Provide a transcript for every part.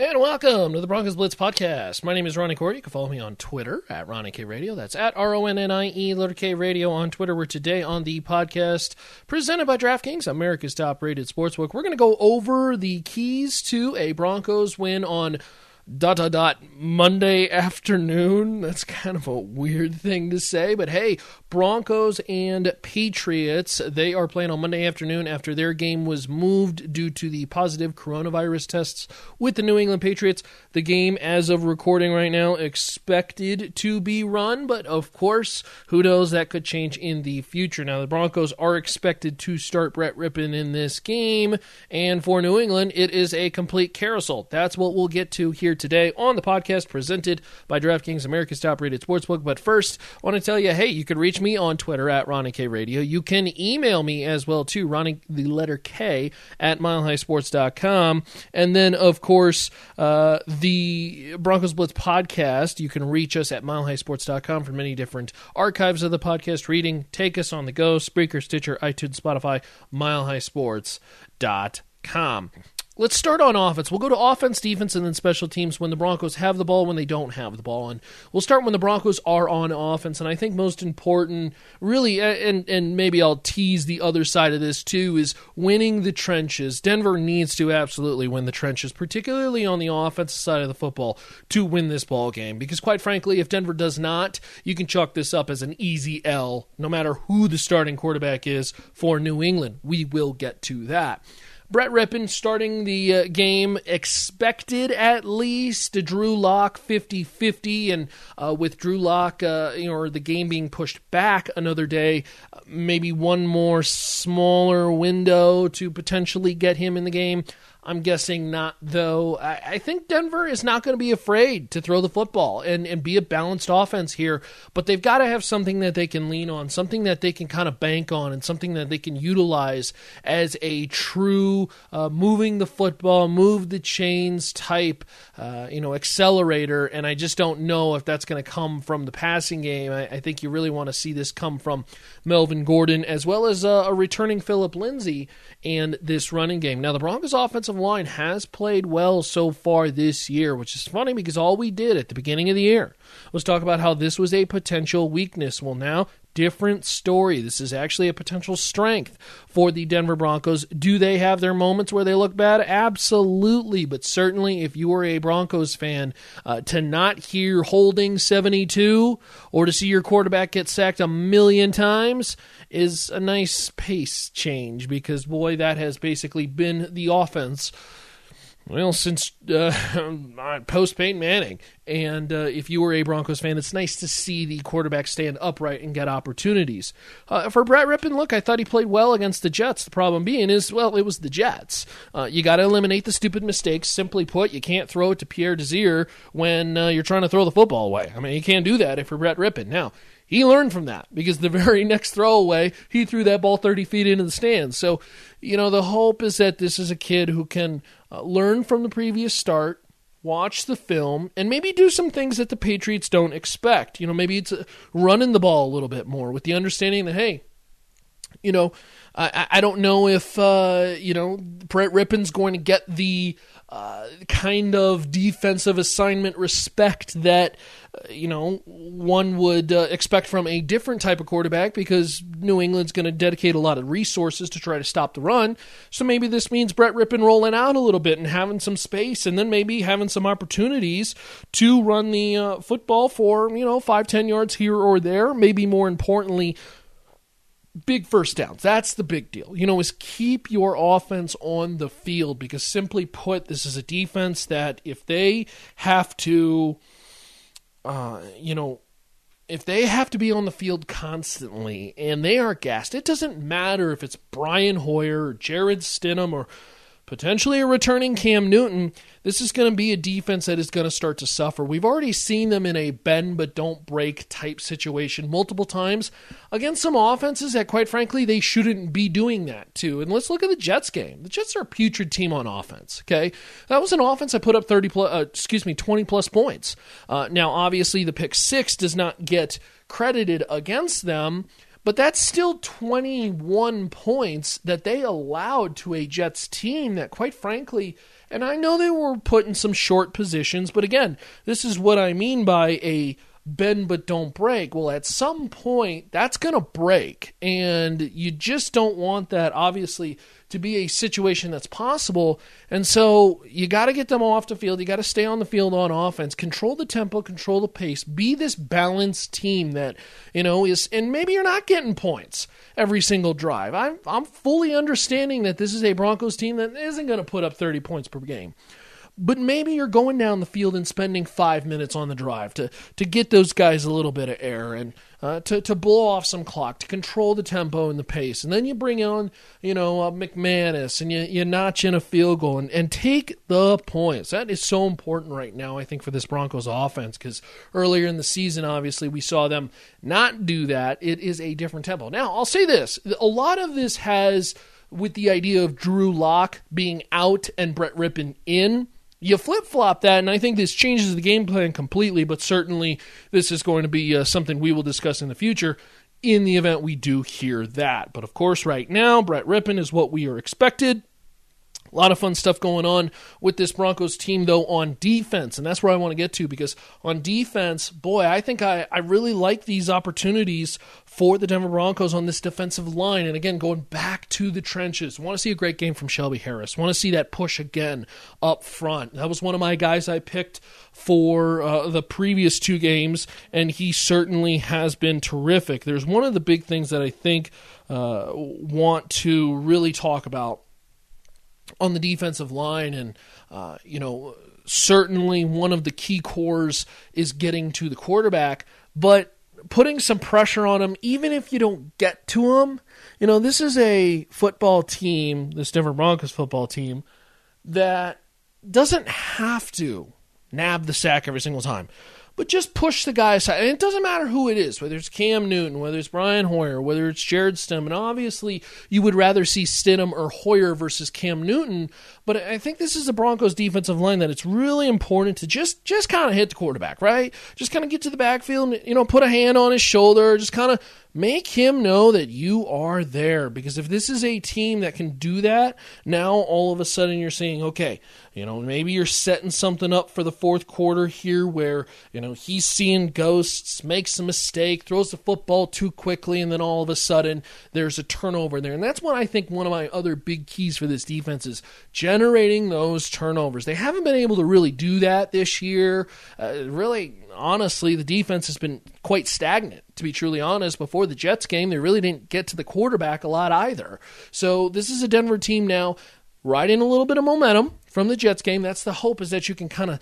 And welcome to the Broncos Blitz podcast. My name is Ronnie Corey. You can follow me on Twitter at Ronnie K Radio. That's at R O N N I E letter K Radio on Twitter. We're today on the podcast presented by DraftKings, America's top rated sportsbook. We're going to go over the keys to a Broncos win on dot dot dot Monday afternoon. That's kind of a weird thing to say, but hey, Broncos and Patriots, they are playing on Monday afternoon after their game was moved due to the positive coronavirus tests with the New England Patriots. The game as of recording right now expected to be run, but of course, who knows that could change in the future. Now the Broncos are expected to start Brett Rypien in this game, and for New England, it is a complete carousel. That's what we'll get to here today on the podcast presented by DraftKings, America's top rated sportsbook. But first, I want to tell you hey, you can reach me on Twitter at Ronnie K Radio. You can email me as well, too, Ronnie, the letter K, at milehighsports.com. And then, of course, uh, the Broncos Blitz podcast, you can reach us at milehighsports.com for many different archives of the podcast reading. Take us on the go, Spreaker, Stitcher, iTunes, Spotify, milehighsports.com. Let's start on offense. We'll go to offense, defense, and then special teams when the Broncos have the ball, when they don't have the ball. And we'll start when the Broncos are on offense. And I think most important, really, and, and maybe I'll tease the other side of this too, is winning the trenches. Denver needs to absolutely win the trenches, particularly on the offensive side of the football, to win this ball game. Because quite frankly, if Denver does not, you can chalk this up as an easy L, no matter who the starting quarterback is for New England. We will get to that. Brett Rypien starting the uh, game, expected at least Drew Lock 50 50. And uh, with Drew Lock, uh, you know, or the game being pushed back another day, maybe one more smaller window to potentially get him in the game. I'm guessing not, though. I, I think Denver is not going to be afraid to throw the football and, and be a balanced offense here, but they've got to have something that they can lean on, something that they can kind of bank on, and something that they can utilize as a true uh, moving the football, move the chains type, uh, you know, accelerator. And I just don't know if that's going to come from the passing game. I, I, think you really want to see this come from Melvin Gordon as well as uh, a returning Phillip Lindsay and this running game. Now, the Broncos' offensive line has played well so far this year, which is funny because all we did at the beginning of the year was talk about how this was a potential weakness. Well, now different story. This is actually a potential strength for the Denver Broncos. Do they have their moments where they look bad? Absolutely. But certainly, if you are a Broncos fan, uh, to not hear holding 72 or to see your quarterback get sacked a million times is a nice pace change because, boy, that has basically been the offense well, since uh, post Peyton Manning, and uh, if you were a Broncos fan, it's nice to see the quarterback stand upright and get opportunities. Uh, for Brett Rypien, look, I thought he played well against the Jets. The problem being is, well, it was the Jets. Uh, you got to eliminate the stupid mistakes. Simply put, you can't throw it to Pierre Desir when uh, you're trying to throw the football away. I mean, you can't do that if you're Brett Rypien. Now, he learned from that because the very next throwaway, he threw that ball 30 feet into the stands. So, you know, the hope is that this is a kid who can uh, learn from the previous start, watch the film, and maybe do some things that the Patriots don't expect. You know, maybe it's uh, running the ball a little bit more with the understanding that, hey, you know, I, I don't know if, uh, you know, Brett Rypien's going to get the uh, kind of defensive assignment respect that uh, you know one would uh, expect from a different type of quarterback because New England's going to dedicate a lot of resources to try to stop the run. So maybe this means Brett Rypien rolling out a little bit and having some space, and then maybe having some opportunities to run the uh, football for you know five ten yards here or there. Maybe more importantly big first downs. That's the big deal. You know, is keep your offense on the field because simply put, this is a defense that if they have to, uh, you know, if they have to be on the field constantly and they are gassed, it doesn't matter if it's Brian Hoyer or Jarrett Stidham or potentially a returning Cam Newton, this is going to be a defense that is going to start to suffer. We've already seen them in a bend but don't break type situation multiple times against some offenses that, quite frankly, they shouldn't be doing that to. And let's look at the Jets game. The Jets are a putrid team on offense. Okay, that was an offense that put up thirty plus, uh, excuse me, twenty plus points. Uh, now, obviously, the pick six does not get credited against them. But that's still 21 points that they allowed to a Jets team that, quite frankly, And I know they were put in some short positions, but again, this is what I mean by a bend but don't break. Well, at some point, that's going to break. And you just don't want that, obviously, to be a situation that's possible. And so you got to get them off the field. You got to stay on the field on offense, control the tempo, control the pace, be this balanced team that, you know, is, and maybe you're not getting points every single drive. I'm, I'm fully understanding that this is a Broncos team that isn't going to put up 30 points per game but maybe you're going down the field and spending five minutes on the drive to, to get those guys a little bit of air and uh, to, to blow off some clock, to control the tempo and the pace. And then you bring on, you know, uh, McManus and you, you notch in a field goal and, and take the points. That is so important right now, I think, for this Broncos offense because earlier in the season, obviously, we saw them not do that. It is a different tempo. Now, I'll say this a lot of this has with the idea of Drew Lock being out and Brett Rypien in you flip flop that, and I think this changes the game plan completely. But certainly, this is going to be uh, something we will discuss in the future in the event we do hear that. But of course, right now, Brett Rypien is what we are expected. A lot of fun stuff going on with this Broncos team, though, on defense. And that's where I want to get to because on defense, boy, I think I, I really like these opportunities for the Denver Broncos on this defensive line. And again, going back to the trenches. Want to see a great game from Shelby Harris. Want to see that push again up front. That was one of my guys I picked for uh, the previous two games, and he certainly has been terrific. There's one of the big things that I think uh, want to really talk about on the defensive line, and uh, you know certainly one of the key cores is getting to the quarterback, but putting some pressure on him, even if you don't get to him. You know, this is a football team, this Denver Broncos football team, that doesn't have to nab the sack every single time but just push the guy aside. And it doesn't matter who it is, whether it's Cam Newton, whether it's Brian Hoyer, whether it's Jarrett Stidham. And obviously, you would rather see Stidham or Hoyer versus Cam Newton. But I think this is the Broncos defensive line that it's really important to just just kind of hit the quarterback, right? Just kind of get to the backfield and, you know, put a hand on his shoulder, just kind of make him know that you are there. Because if this is a team that can do that, now all of a sudden you're saying, okay, you know, maybe you're setting something up for the fourth quarter here where, you know, he's seeing ghosts, makes a mistake, throws the football too quickly, and then all of a sudden there's a turnover there. And that's what I think one of my other big keys for this defense is generating those turnovers. They haven't been able to really do that this year. Uh, really, honestly, the defense has been quite stagnant, to be truly honest. Before the Jets game, they really didn't get to the quarterback a lot either. So this is a Denver team now riding a little bit of momentum from the Jets game. That's the hope is that you can kind of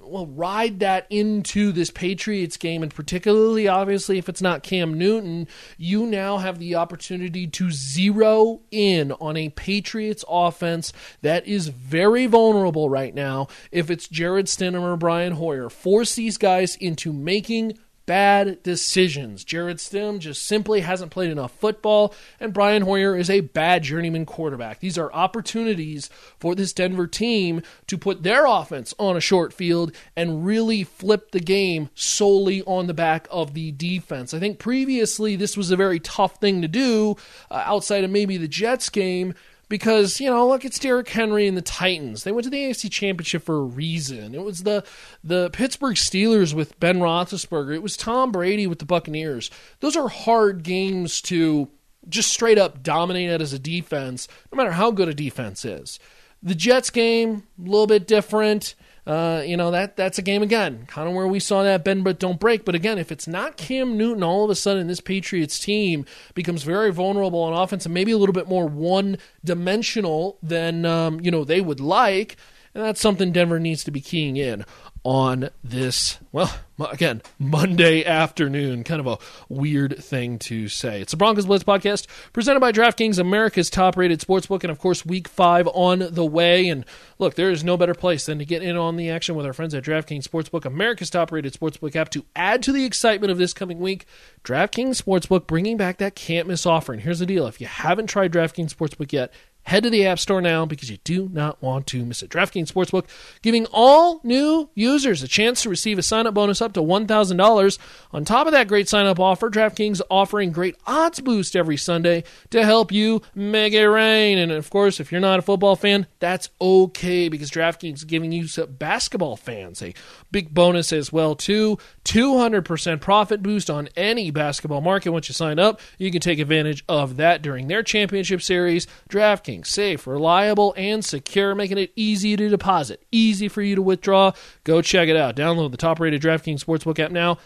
well ride that into this Patriots game, and particularly obviously if it's not Cam Newton, you now have the opportunity to zero in on a Patriots offense that is very vulnerable right now. If it's Jarrett Stidham or Brian Hoyer, force these guys into making bad decisions. Jarrett Stidham just simply hasn't played enough football, and Brian Hoyer is a bad journeyman quarterback. These are opportunities for this Denver team to put their offense on a short field and really flip the game solely on the back of the defense. I think previously this was a very tough thing to do uh, outside of maybe the Jets game because you know look it's Derrick Henry and the Titans. They went to the AFC Championship for a reason. It was the the Pittsburgh Steelers with Ben Roethlisberger. It was Tom Brady with the Buccaneers. Those are hard games to just straight up dominate it as a defense, no matter how good a defense is. The Jets game a little bit different. Uh, you know that that's a game again, kind of where we saw that bend but don't break. But again, if it's not Cam Newton, all of a sudden this Patriots team becomes very vulnerable on offense and maybe a little bit more one dimensional than um, you know they would like. And that's something Denver needs to be keying in on this, well, again, Monday afternoon. Kind of a weird thing to say. It's the Broncos Blitz podcast presented by DraftKings, America's top rated sportsbook. And of course, week five on the way. And look, there is no better place than to get in on the action with our friends at DraftKings Sportsbook, America's top rated sportsbook app. To add to the excitement of this coming week, DraftKings Sportsbook bringing back that can't miss offer. And here's the deal if you haven't tried DraftKings Sportsbook yet, Head to the App Store now because you do not want to miss it. DraftKings Sportsbook giving all new users a chance to receive a sign up bonus up to $1,000. On top of that great sign up offer, DraftKings offering great odds boost every Sunday to help you make it rain. And of course, if you're not a football fan, that's okay because DraftKings is giving you basketball fans a big bonus as well too. 200% profit boost on any basketball market once you sign up. You can take advantage of that during their championship series. DraftKings safe, reliable, and secure, making it easy to deposit, easy for you to withdraw. Go check it out. Download the top rated DraftKings Sportsbook app now.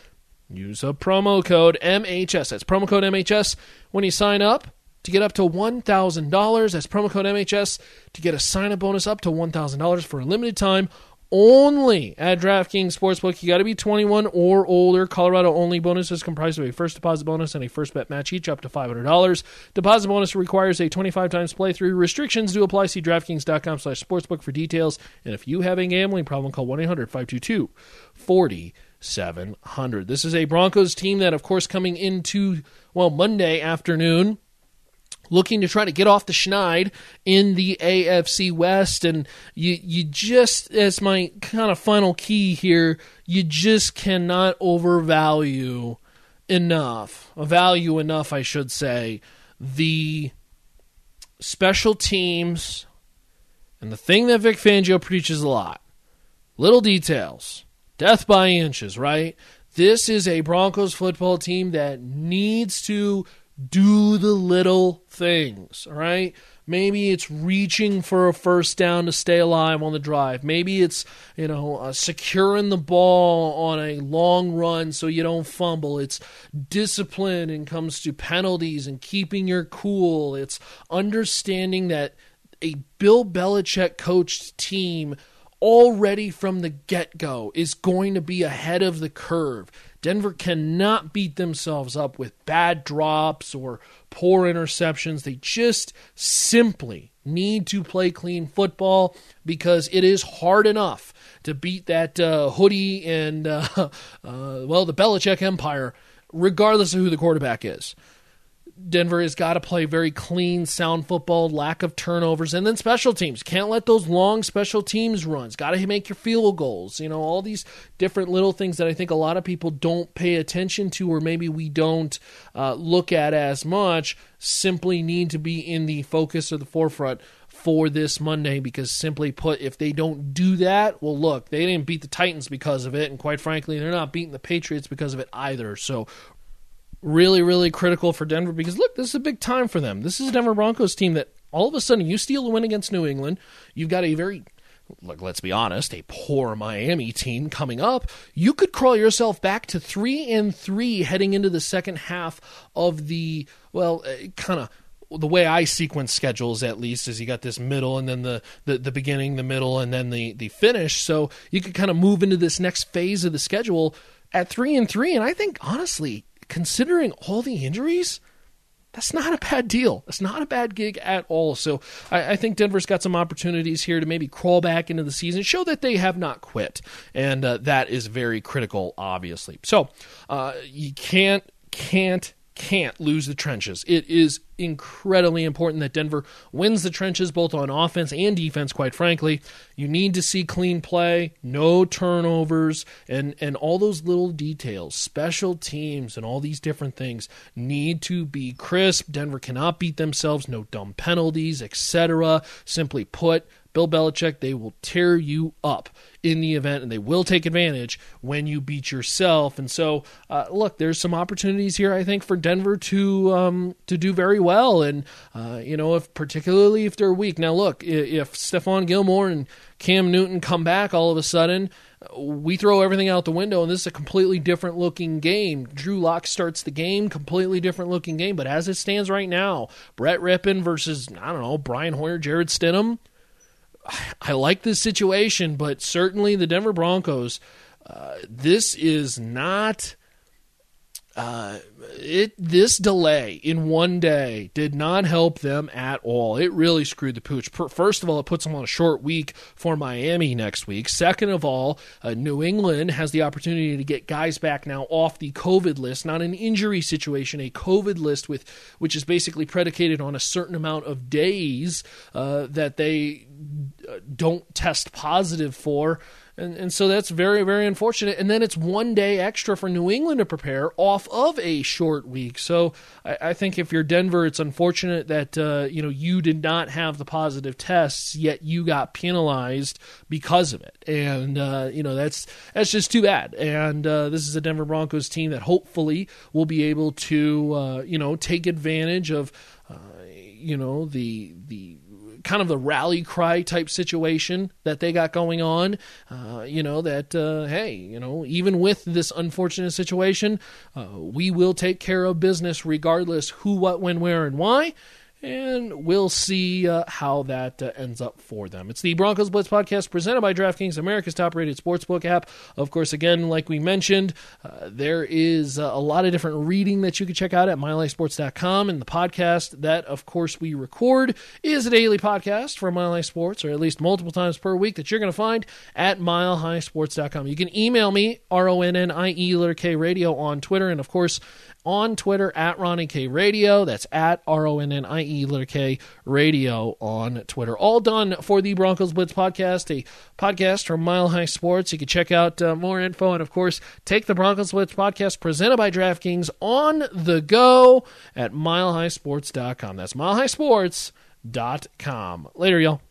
Use a promo code MHS. That's promo code MHS when you sign up to get up to $1,000. That's promo code MHS to get a sign up bonus up to $1,000 for a limited time only at DraftKings Sportsbook. You got to be 21 or older. Colorado only bonus is comprised of a first deposit bonus and a first bet match, each up to $500. Deposit bonus requires a 25 times playthrough. Restrictions do apply. See DraftKings.com slash sportsbook for details. And if you have a gambling problem, call 1 800 522 4700. This is a Broncos team that, of course, coming into, well, Monday afternoon looking to try to get off the schneid in the AFC West. And you, you just, as my kind of final key here, you just cannot overvalue enough, value enough, I should say, the special teams and the thing that Vic Fangio preaches a lot little details, death by inches, right? This is a Broncos football team that needs to do the little things, all right? Maybe it's reaching for a first down to stay alive on the drive. Maybe it's, you know, uh, securing the ball on a long run so you don't fumble. It's discipline and comes to penalties and keeping your cool. It's understanding that a Bill Belichick coached team already from the get go is going to be ahead of the curve. Denver cannot beat themselves up with bad drops or poor interceptions. They just simply need to play clean football because it is hard enough to beat that uh, hoodie and, uh, uh, well, the Belichick Empire, regardless of who the quarterback is. Denver has got to play very clean, sound football, lack of turnovers, and then special teams. Can't let those long special teams runs. Got to make your field goals. You know, all these different little things that I think a lot of people don't pay attention to, or maybe we don't uh, look at as much, simply need to be in the focus or the forefront for this Monday because simply put, if they don't do that, well, look, they didn't beat the Titans because of it, and quite frankly, they're not beating the Patriots because of it either. So really, really critical for Denver because look, this is a big time for them. This is a Denver Broncos team that all of a sudden you steal a win against New England. You've got a very Look, let's be honest, a poor Miami team coming up, you could crawl yourself back to three and three heading into the second half of the well, uh, kind of the way I sequence schedules at least is you got this middle and then the, the, the beginning, the middle, and then the, the finish. So you could kind of move into this next phase of the schedule at three and three. And I think honestly, considering all the injuries, that's not a bad deal. That's not a bad gig at all. So I, I, think Denver's got some opportunities here to maybe crawl back into the season, show that they have not quit, and uh, that is very critical, obviously. So uh, you can't can't can't lose the trenches. It is incredibly important that Denver wins the trenches both on offense and defense, quite frankly. You need to see clean play, no turnovers, and, and all those little details, special teams, and all these different things need to be crisp. Denver cannot beat themselves, no dumb penalties, etc. Simply put, Bill Belichick, they will tear you up in the event, and they will take advantage when you beat yourself. And so, uh, look, there's some opportunities here, I think, for Denver to um, to do very well. And uh, you know, if particularly if they're weak. Now, look, if Stephon Gilmore and Cam Newton come back all of a sudden, we throw everything out the window, and this is a completely different looking game. Drew Lock starts the game, completely different looking game. But as it stands right now, Brett Rypien versus I don't know Brian Hoyer, Jarrett Stidham I like this situation, but certainly the Denver Broncos, uh, this is not uh, it this delay in one day did not help them at all. It really screwed the pooch. First of all, it puts them on a short week for Miami next week. Second of all, uh, New England has the opportunity to get guys back now off the COVID list, not an injury situation, a COVID list with which is basically predicated on a certain amount of days uh, that they uh, don't test positive for. And, and so that's very, very unfortunate. And then it's one day extra for New England to prepare off of a short week. So I, I think if you're Denver, it's unfortunate that uh, you know you did not have the positive tests, yet you got penalized because of it. And uh, you know that's that's just too bad. And uh, this is a Denver Broncos team that hopefully will be able to uh, you know take advantage of uh, you know the the kind of the rally cry type situation that they got going on. Uh, you know, that, uh, hey, you know, even with this unfortunate situation, uh, we will take care of business regardless who, what, when, where, and why and we'll see uh, how that uh, ends up for them. It's the Broncos Blitz podcast presented by DraftKings, America's top-rated sportsbook app. Of course, again, like we mentioned, uh, there is uh, a lot of different reading that you can check out at MileHighSports.com, and the podcast that, of course, we record is a daily podcast for Mile High Sports, or at least multiple times per week that you're going to find at MileHighSports.com. You can email me R O N N I E letter K Radio on Twitter, and of course on Twitter at Ronnie K Radio. That's at R O N N I E letter K Radio on Twitter. All done for the Broncos Blitz podcast, a podcast from Mile High Sports. You can check out uh, more info and, of course, take the Broncos Blitz podcast presented by DraftKings on the go at milehighsports.com. That's milehighsports.com. Later, y'all.